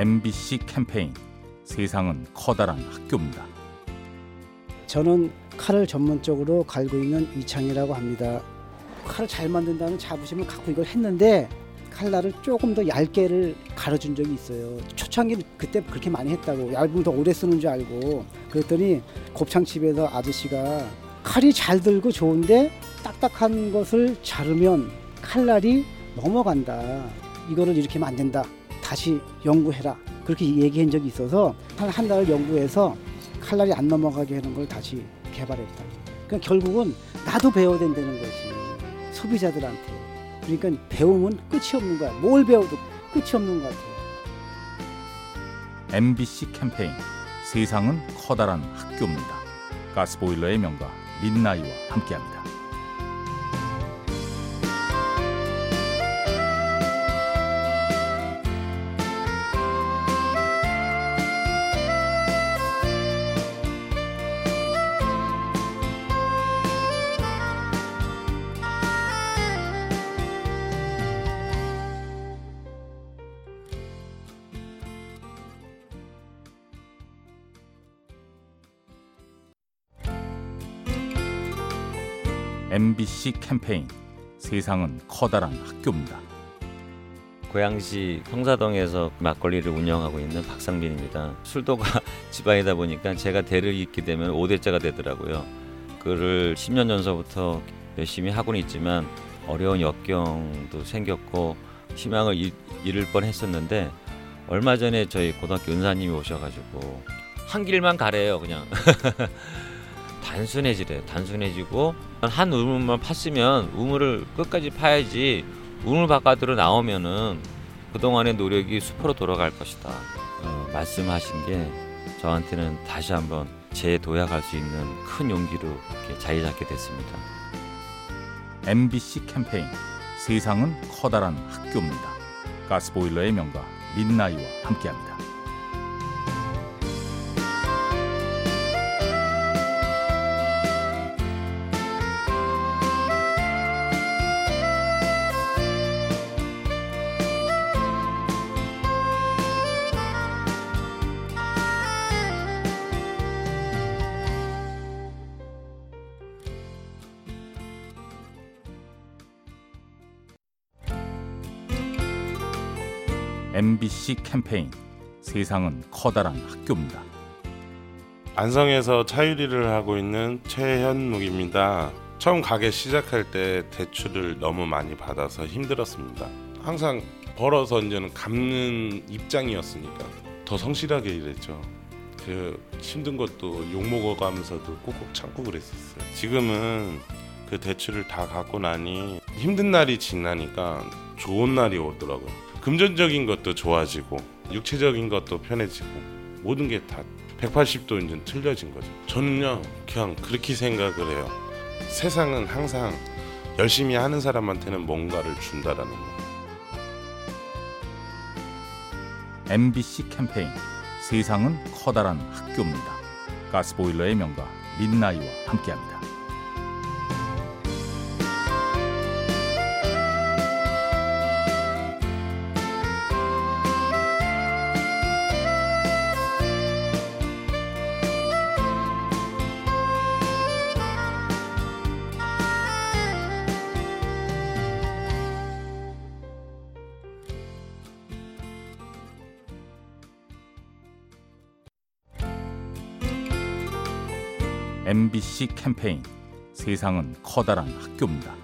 MBC 캠페인 세상은 커다란 학교입니다. 저는 칼을 전문적으로 갈고 있는 이창이라고 합니다. 칼을 잘 만든다는 자부심을 갖고 이걸 했는데 칼날을 조금 더 얇게를 갈아준 적이 있어요. 초창기 그때 그렇게 많이 했다고 얇으면 더 오래 쓰는 줄 알고 그랬더니 곱창집에서 아저씨가 칼이 잘 들고 좋은데 딱딱한 것을 자르면 칼날이 넘어간다. 이거를 이렇게 된다. 다시 연구해라. 그렇게 얘기한 적이 있어서 한 한 달 연구해서 칼날이 안 넘어가게 하는 걸 다시 개발했다. 그러니까 결국은 나도 배워야 된다는 것이 소비자들한테. 그러니까 배움은 끝이 없는 거야. 뭘 배워도 끝이 없는 것 같아요. MBC 캠페인 세상은 커다란 학교입니다. 가스보일러의 명가 민나이와 함께합니다. MBC 캠페인 세상은 커다란 학교입니다. 고양시 성사동에서 막걸리를 운영하고 있는 박상빈입니다. 술도가 집안이다 보니까 제가 대를 잇게 되면 5대째가 되더라고요. 그를 10년 전서부터 열심히 하고는 있지만 어려운 역경도 생겼고 희망을 잃- 잃을 뻔했었는데 얼마 전에 저희 고등학교 은사님이 오셔가지고 한 길만 가래요 그냥 단순해지래 단순해지고 한 우물만 팠으면 우물을 끝까지 파야지 우물 바깥으로 나오면은 그동안의 노력이 수포로 돌아갈 것이다 어, 말씀하신 게 저한테는 다시 한번 재도약할 수 있는 큰 용기로 자리 잡게 됐습니다. MBC 캠페인 세상은 커다란 학교입니다. 가스보일러의 명가 민나이와 함께합니다. MBC 캠페인 세상은 커다란 학교입니다. 안성에서 차유리를 하고 있는 최현묵입니다. 처음 가게 시작할 때 대출을 너무 많이 받아서 힘들었습니다. 항상 벌어서 이제는 갚는 입장이었으니까 더 성실하게 일했죠. 그 힘든 것도 욕 먹어가면서도 꾹꾹 참고 그랬었어요. 지금은 그 대출을 다 갚고 나니 힘든 날이 지나니까 좋은 날이 오더라고요. 금전적인 것도 좋아지고 육체적인 것도 편해지고 모든 게 다 180도 이제 틀려진 거죠. 저는요 그냥 그렇게 생각을 해요. 세상은 항상 열심히 하는 사람한테는 뭔가를 준다라는 거. MBC 캠페인 세상은 커다란 학교입니다. 가스보일러의 명가 민나이와 함께합니다. MBC 캠페인 세상은 커다란 학교입니다.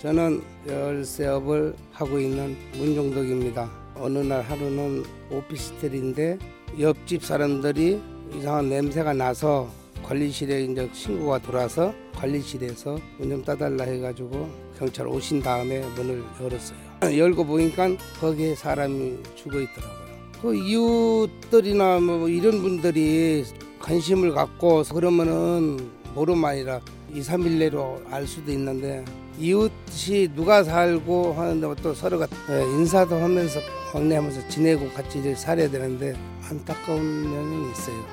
저는 열쇠업을 하고 있는 문종덕입니다. 어느 날 하루는 오피스텔인데 옆집 사람들이 이상한 냄새가 나서 관리실에 이제 신고가 들어와서 관리실에서 문 좀 따달라 해가지고 경찰 오신 다음에 문을 열었어요. 열고 보니까 거기에 사람이 죽어 있더라고요. 그 이웃들이나 뭐 이런 분들이 관심을 갖고 그러면은 모름만이라 2, 3일 내로 알 수도 있는데 이웃이 누가 살고 하는데 또 서로가 예, 인사도 하면서 왕래하면서 지내고 같이 살아야 되는데 안타까운 면이 있어요.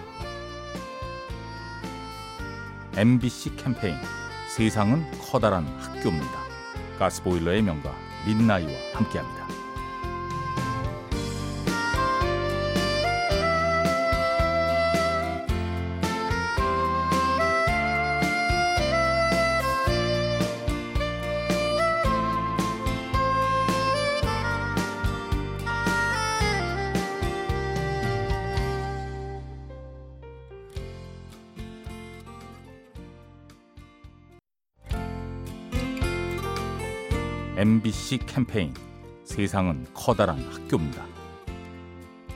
MBC 캠페인 세상은 커다란 학교입니다. 가스보일러의 명가 민나이와 함께합니다. MBC 캠페인 세상은 커다란 학교입니다.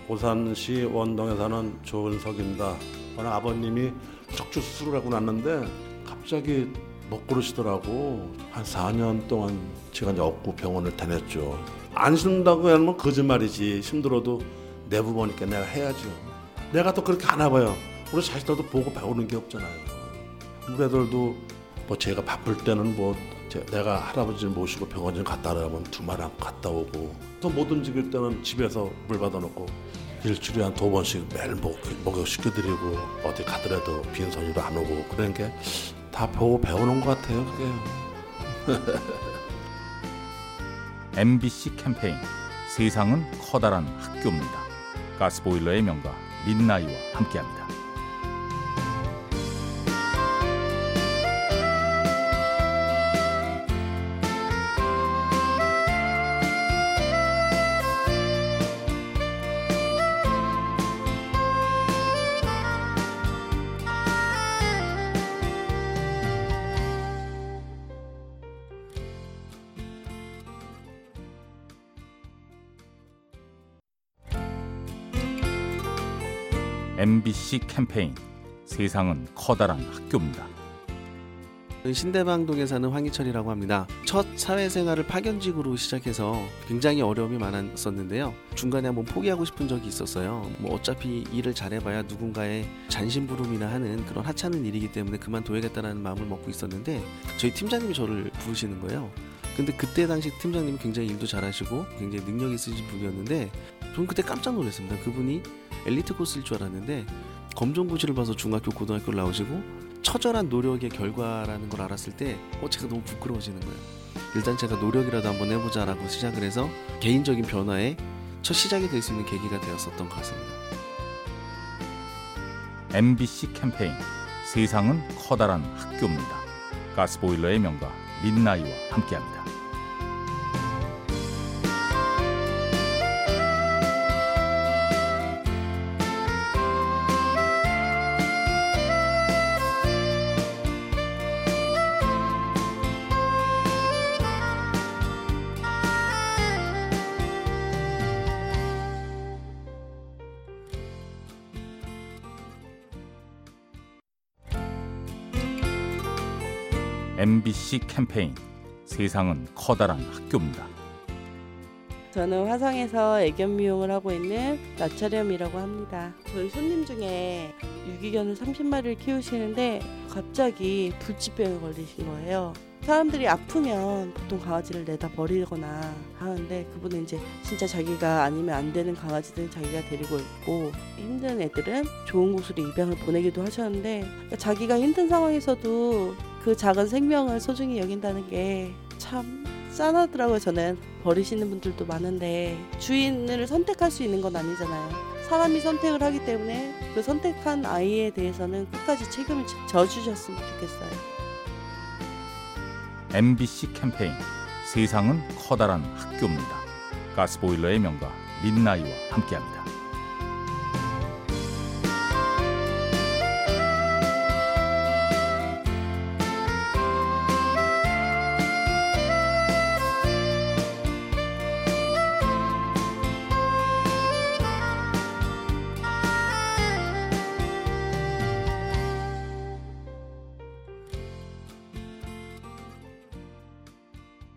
오산시 원동에 사는 조은석입니다. 워낙 아버님이 척추 수술을 하고 났는데 갑자기 못 걸으시더라고. 한 4년 동안 시간이 없고 병원을 다녔죠. 안 힘든다고 하면 거짓말이지. 힘들어도 내부 보니까 내가 해야죠. 내가 또 그렇게 안 해봐요. 우리 자식들도 보고 배우는 게 없잖아요. 우리 애들도 뭐 제가 바쁠 때는 뭐 제- 내가 할아버지를 모시고 병원 좀 갔다 오라면 두말 안고 갔다 오고 또 못 움직일 때는 집에서 물 받아놓고 일주일에 한 두 번씩 매일 목, 목욕 시켜드리고 어디 가더라도 빈손으로 안 오고 그런 게 다 보고 배우는 것 같아요 그게 MBC 캠페인 세상은 커다란 학교입니다. 가스보일러의 명가 민나이와 함께합니다. MBC 캠페인 세상은 커다란 학교입니다. 신대방동에 사는 황희철이라고 합니다. 첫 사회생활을 파견직으로 시작해서 굉장히 어려움이 많았었는데요. 중간에 한번 포기하고 싶은 적이 있었어요. 뭐 어차피 일을 잘해봐야 누군가의 잔심부름이나 하는 그런 하찮은 일이기 때문에 그만둬야겠다는 마음을 먹고 있었는데 저희 팀장님이 저를 부르시는 거예요. 근데 그때 당시 팀장님이 굉장히 일도 잘하시고 굉장히 능력 있으신 분이었는데 저는 그때 깜짝 놀랐습니다. 그분이 엘리트 코스일 줄 알았는데 검정고시를 봐서 중학교 고등학교를 나오시고 처절한 노력의 결과라는 걸 알았을 때 어, 제가 너무 부끄러워지는 거예요. 일단 제가 노력이라도 한번 해보자라고 시작을 해서 개인적인 변화의 첫 시작이 될 수 있는 계기가 되었었던 것 같습니다. MBC 캠페인 세상은 커다란 학교입니다. 가스보일러의 명가 민나이와 함께합니다. MBC 캠페인 세상은 커다란 학교입니다. 저는 화성에서 애견 미용을 하고 있는 나차렴이라고 합니다. 저희 손님 중에 유기견을 30마리를 키우시는데 갑자기 불치병에 걸리신 거예요. 사람들이 아프면 보통 강아지를 내다 버리거나 하는데 그분은 이제 진짜 자기가 아니면 안 되는 강아지들은 자기가 데리고 있고 힘든 애들은 좋은 곳으로 입양을 보내기도 하셨는데 그러니까 자기가 힘든 상황에서도 그 작은 생명을 소중히 여긴다는 게 참 짠하더라고요 저는 버리시는 분들도 많은데 주인을 선택할 수 있는 건 아니잖아요 사람이 선택을 하기 때문에 그 선택한 아이에 대해서는 끝까지 책임을 져- 져주셨으면 좋겠어요 MBC 캠페인 세상은 커다란 학교입니다. 가스보일러의 명가 민나이와 함께합니다.